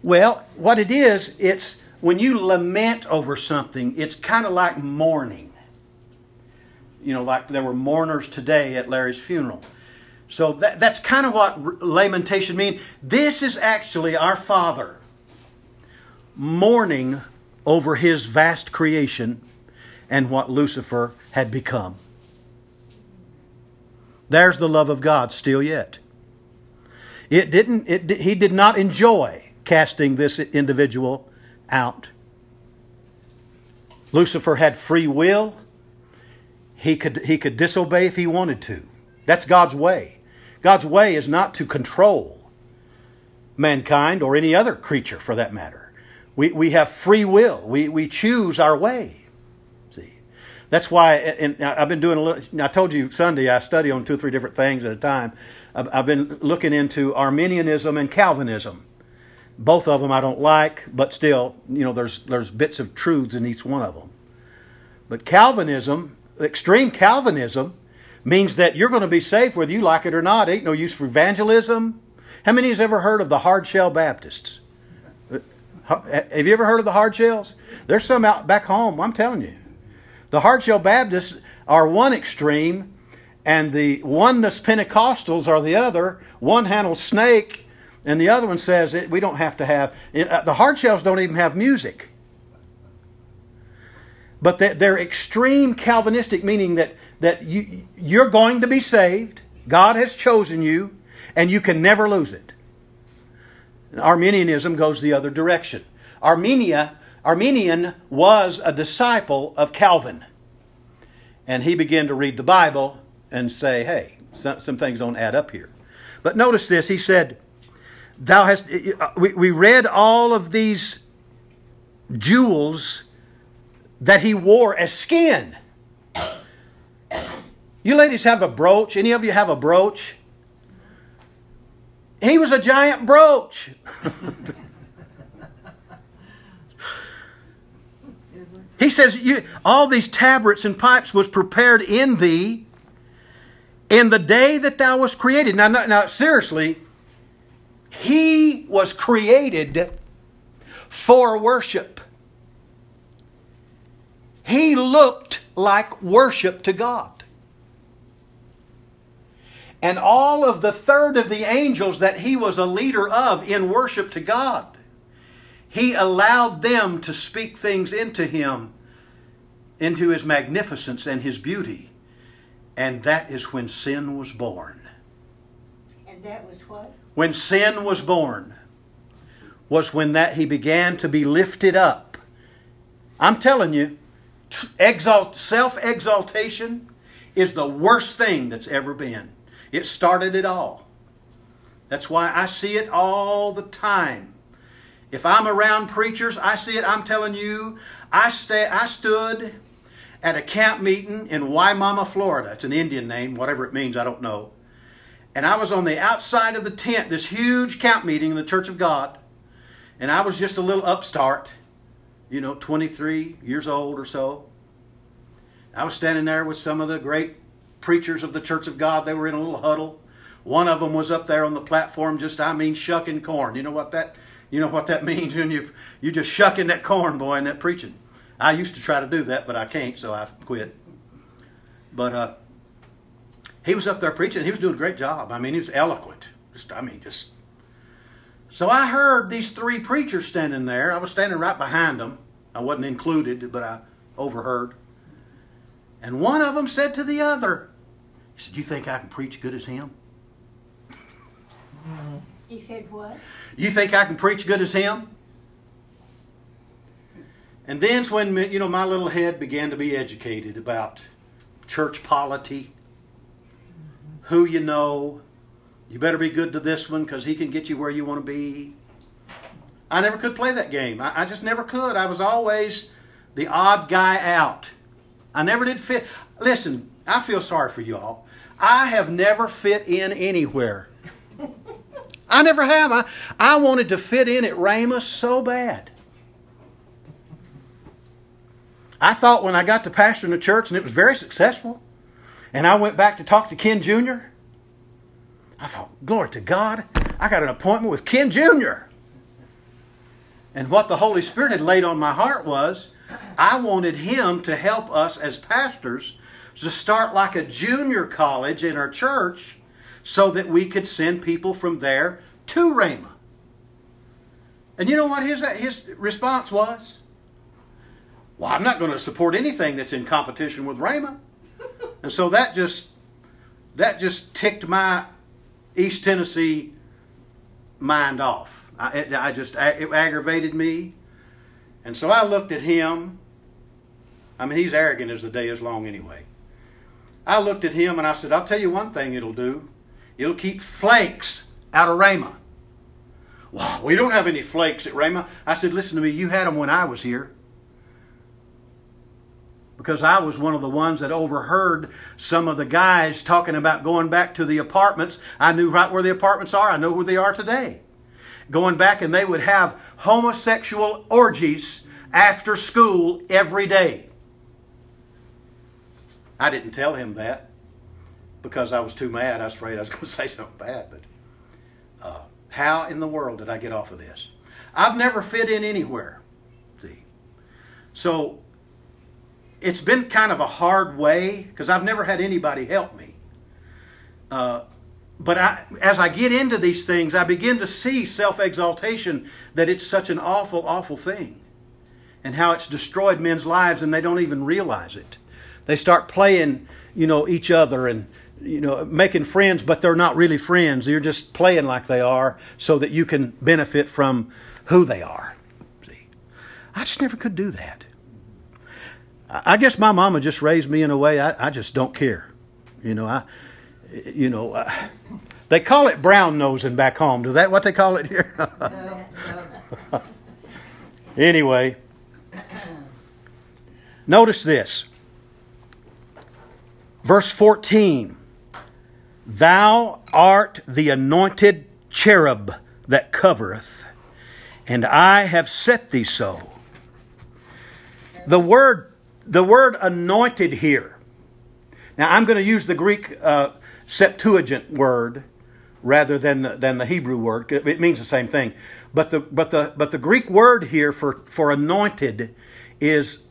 Well, what it is, it's when you lament over something, it's kind of like mourning. You know, like there were mourners today at Larry's funeral. So that, that's kind of what lamentation means. This is actually our Father mourning over his vast creation and what Lucifer had become. There's the love of God still yet. It didn't, it, he did not enjoy casting this individual out. Lucifer had free will. He could, he could disobey if he wanted to. That's God's way. God's way is not to control mankind or any other creature for that matter. We, we have free will. We, we choose our way. See, that's why. And I've been doing a little. I told you Sunday I study on two or three different things at a time. I've, been looking into Arminianism and Calvinism. Both of them I don't like, but still, you know, there's there's bits of truths in each one of them. But Calvinism, extreme Calvinism, means that you're going to be saved whether you like it or not. Ain't no use for evangelism. How many has ever heard of the hard shell Baptists? Eh, have you ever heard of the hard shells? There's some out back home. I'm telling you, the hard shell Baptists are one extreme, and the oneness Pentecostals are the other. One handles snake, and the other one says we don't have to have. Eh, uh, the hard shells don't even have music. But they're extreme Calvinistic, meaning that, that you, you're going to be saved. God has chosen you, and you can never lose it. Arminianism goes the other direction. Armenia, Armenian was a disciple of Calvin. And he began to read the Bible and say, hey, some, some things don't add up here. But notice this, he said, Thou hast uh, uh, we, we read all of these jewels that he wore as skin. You ladies have a brooch? Any of you have a brooch? He was a giant brooch. he says, you, All these tabrets and pipes was prepared in thee in the day that thou was created. Now, now, now seriously, he was created for worship. He looked like worship to God. And all of the third of the angels that he was a leader of in worship to God, he allowed them to speak things into him, into his magnificence and his beauty. And that is when sin was born. And that was what? When sin was born, was when that he began to be lifted up. I'm telling you, exalt, self-exaltation is the worst thing that's ever been. It started it all. That's why I see it all the time. If I'm around preachers, I see it. I'm telling you, I stay, I stood at a camp meeting in Wimauma, Florida. It's an Indian name, whatever it means, I don't know. And I was on the outside of the tent, this huge camp meeting in the Church of God. And I was just a little upstart, you know, 23 years old or so. I was standing there with some of the great preachers of the Church of God. They were in a little huddle. One of them was up there on the platform, just I mean shucking corn. You know what that you know what that means when you you just shucking that corn, boy, and that preaching. I used to try to do that, but I can't, so I quit. But uh, he was up there preaching. He was doing a great job. I mean, he was eloquent. Just, I mean, just. So I heard these three preachers standing there. I was standing right behind them. I wasn't included, but I overheard. And one of them said to the other, he said, "You think I can preach good as him?" He said what? You think I can preach good as him? And then's when you know my little head began to be educated about church polity, who you know. You better be good to this one because he can get you where you want to be. I never could play that game. I, I just never could. I was always the odd guy out. I never did fit. Listen, I feel sorry for you all. I have never fit in anywhere. I never have. I, I wanted to fit in at Rhema so bad. I thought when I got to pastoring the church and it was very successful, and I went back to talk to Ken Jr., I thought, glory to God, I got an appointment with Ken Jr. And what the Holy Spirit had laid on my heart was I wanted him to help us as pastors to start like a junior college in our church so that we could send people from there to Rhema. And you know what his, his response was? Well, I'm not going to support anything that's in competition with Rhema. And so that just that just ticked my East Tennessee mind off. I, it, I just it aggravated me, and so I looked at him. I mean, he's arrogant as the day is long anyway. I looked at him and I said, "I'll tell you one thing it'll do. It'll keep flakes out of Rhema. Wow, we don't have any flakes at Rhema. I said, "Listen to me. You had them when I was here." because I was one of the ones that overheard some of the guys talking about going back to the apartments. I knew right where the apartments are, I know where they are today. Going back, and they would have homosexual orgies after school every day. I didn't tell him that because I was too mad. I was afraid I was going to say something bad. But uh, how in the world did I get off of this? I've never fit in anywhere. See, so it's been kind of a hard way because I've never had anybody help me. Uh, but I, as I get into these things, I begin to see self exaltation that it's such an awful, awful thing. And how it's destroyed men's lives and they don't even realize it. They start playing, you know, each other and, you know, making friends, but they're not really friends. You're just playing like they are so that you can benefit from who they are. See, I just never could do that. I guess my mama just raised me in a way I, I just don't care. You know, I, you know, I, they call it brown nosing back home. Do that what they call it here? anyway, notice this. Verse 14 Thou art the anointed cherub that covereth, and I have set thee so. The word the word anointed here. Now, I'm going to use the Greek uh, Septuagint word rather than the, than the Hebrew word. It means the same thing. But the, but the, but the Greek word here for, for anointed is,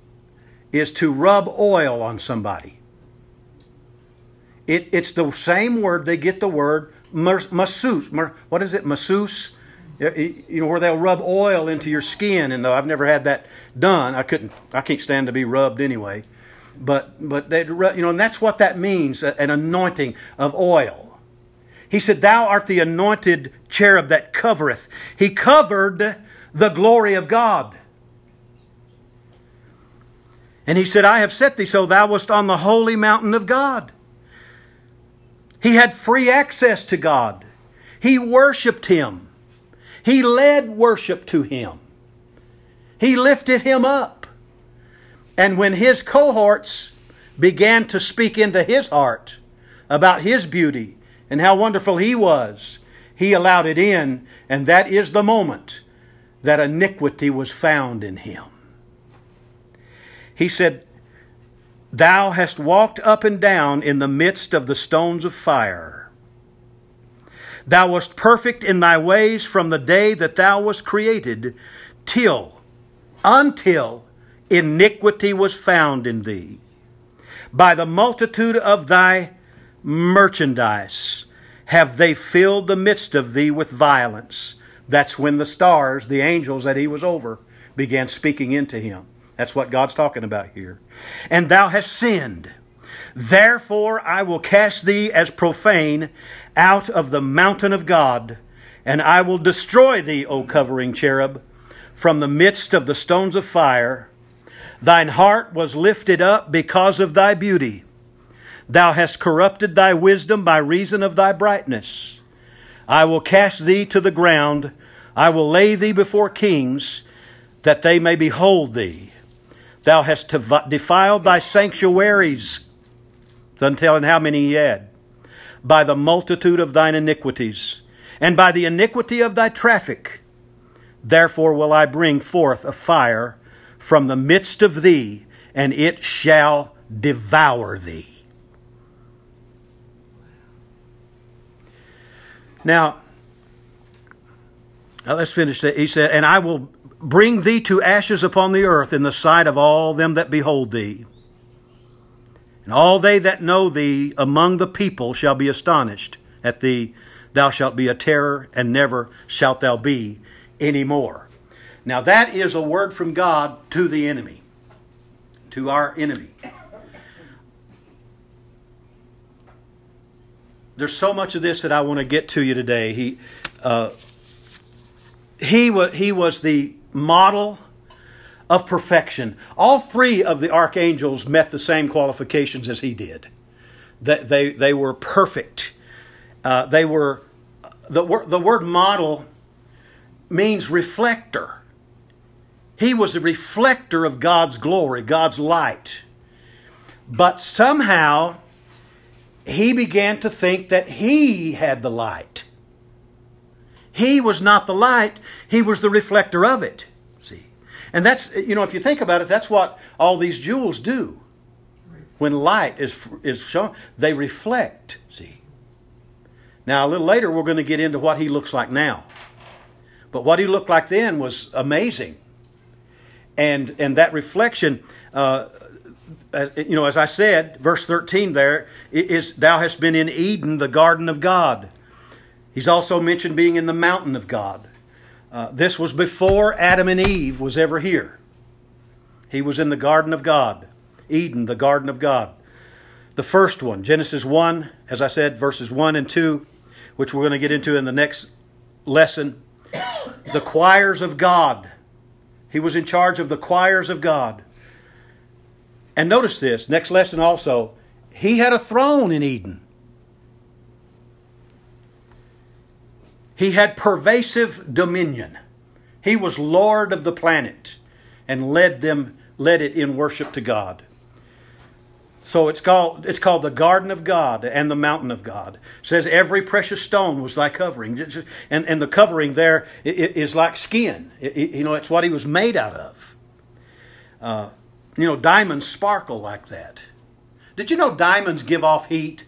is to rub oil on somebody. It, it's the same word they get the word masseuse. What is it? Masseuse? You know, where they'll rub oil into your skin. And though I've never had that done, I couldn't, I can't stand to be rubbed anyway. But, but they, you know, and that's what that means an anointing of oil. He said, Thou art the anointed cherub that covereth. He covered the glory of God. And he said, I have set thee so thou wast on the holy mountain of God. He had free access to God. He worshiped him. He led worship to him. He lifted him up. And when his cohorts began to speak into his heart about his beauty and how wonderful he was, he allowed it in, and that is the moment that iniquity was found in him. He said, Thou hast walked up and down in the midst of the stones of fire. Thou wast perfect in thy ways from the day that thou wast created, till, until iniquity was found in thee. By the multitude of thy merchandise have they filled the midst of thee with violence. That's when the stars, the angels that he was over, began speaking into him. That's what God's talking about here. And thou hast sinned. Therefore I will cast thee as profane out of the mountain of God, and I will destroy thee, O covering cherub, from the midst of the stones of fire. Thine heart was lifted up because of thy beauty. Thou hast corrupted thy wisdom by reason of thy brightness. I will cast thee to the ground. I will lay thee before kings, that they may behold thee. Thou hast defiled thy sanctuaries. Doesn't how many he had. By the multitude of thine iniquities, and by the iniquity of thy traffic. Therefore will I bring forth a fire from the midst of thee, and it shall devour thee. Now, let's finish that. He said, And I will bring thee to ashes upon the earth in the sight of all them that behold thee. And all they that know thee among the people shall be astonished at thee. Thou shalt be a terror, and never shalt thou be any more. Now, that is a word from God to the enemy, to our enemy. There's so much of this that I want to get to you today. He, uh, he, was, he was the model of perfection. All three of the archangels met the same qualifications as he did. They, they, they were perfect. Uh, they were, the, the word model means reflector. He was a reflector of God's glory, God's light. But somehow, he began to think that he had the light. He was not the light, he was the reflector of it. See? And that's, you know, if you think about it, that's what all these jewels do. When light is, is shown, they reflect, see. Now, a little later, we're going to get into what he looks like now. But what he looked like then was amazing. And, and that reflection, uh, you know, as I said, verse 13 there is, Thou hast been in Eden, the garden of God. He's also mentioned being in the mountain of God. Uh, this was before Adam and Eve was ever here. He was in the garden of God, Eden, the garden of God. The first one, Genesis 1, as I said, verses 1 and 2, which we're going to get into in the next lesson. The choirs of God. He was in charge of the choirs of God. And notice this, next lesson also, he had a throne in Eden. He had pervasive dominion. He was Lord of the planet and led them led it in worship to God. So it's called it's called the garden of God and the mountain of God. It says every precious stone was thy covering, and and the covering there is like skin. you know, it's what he was made out of. Uh, you know, diamonds sparkle like that. Did you know diamonds give off heat?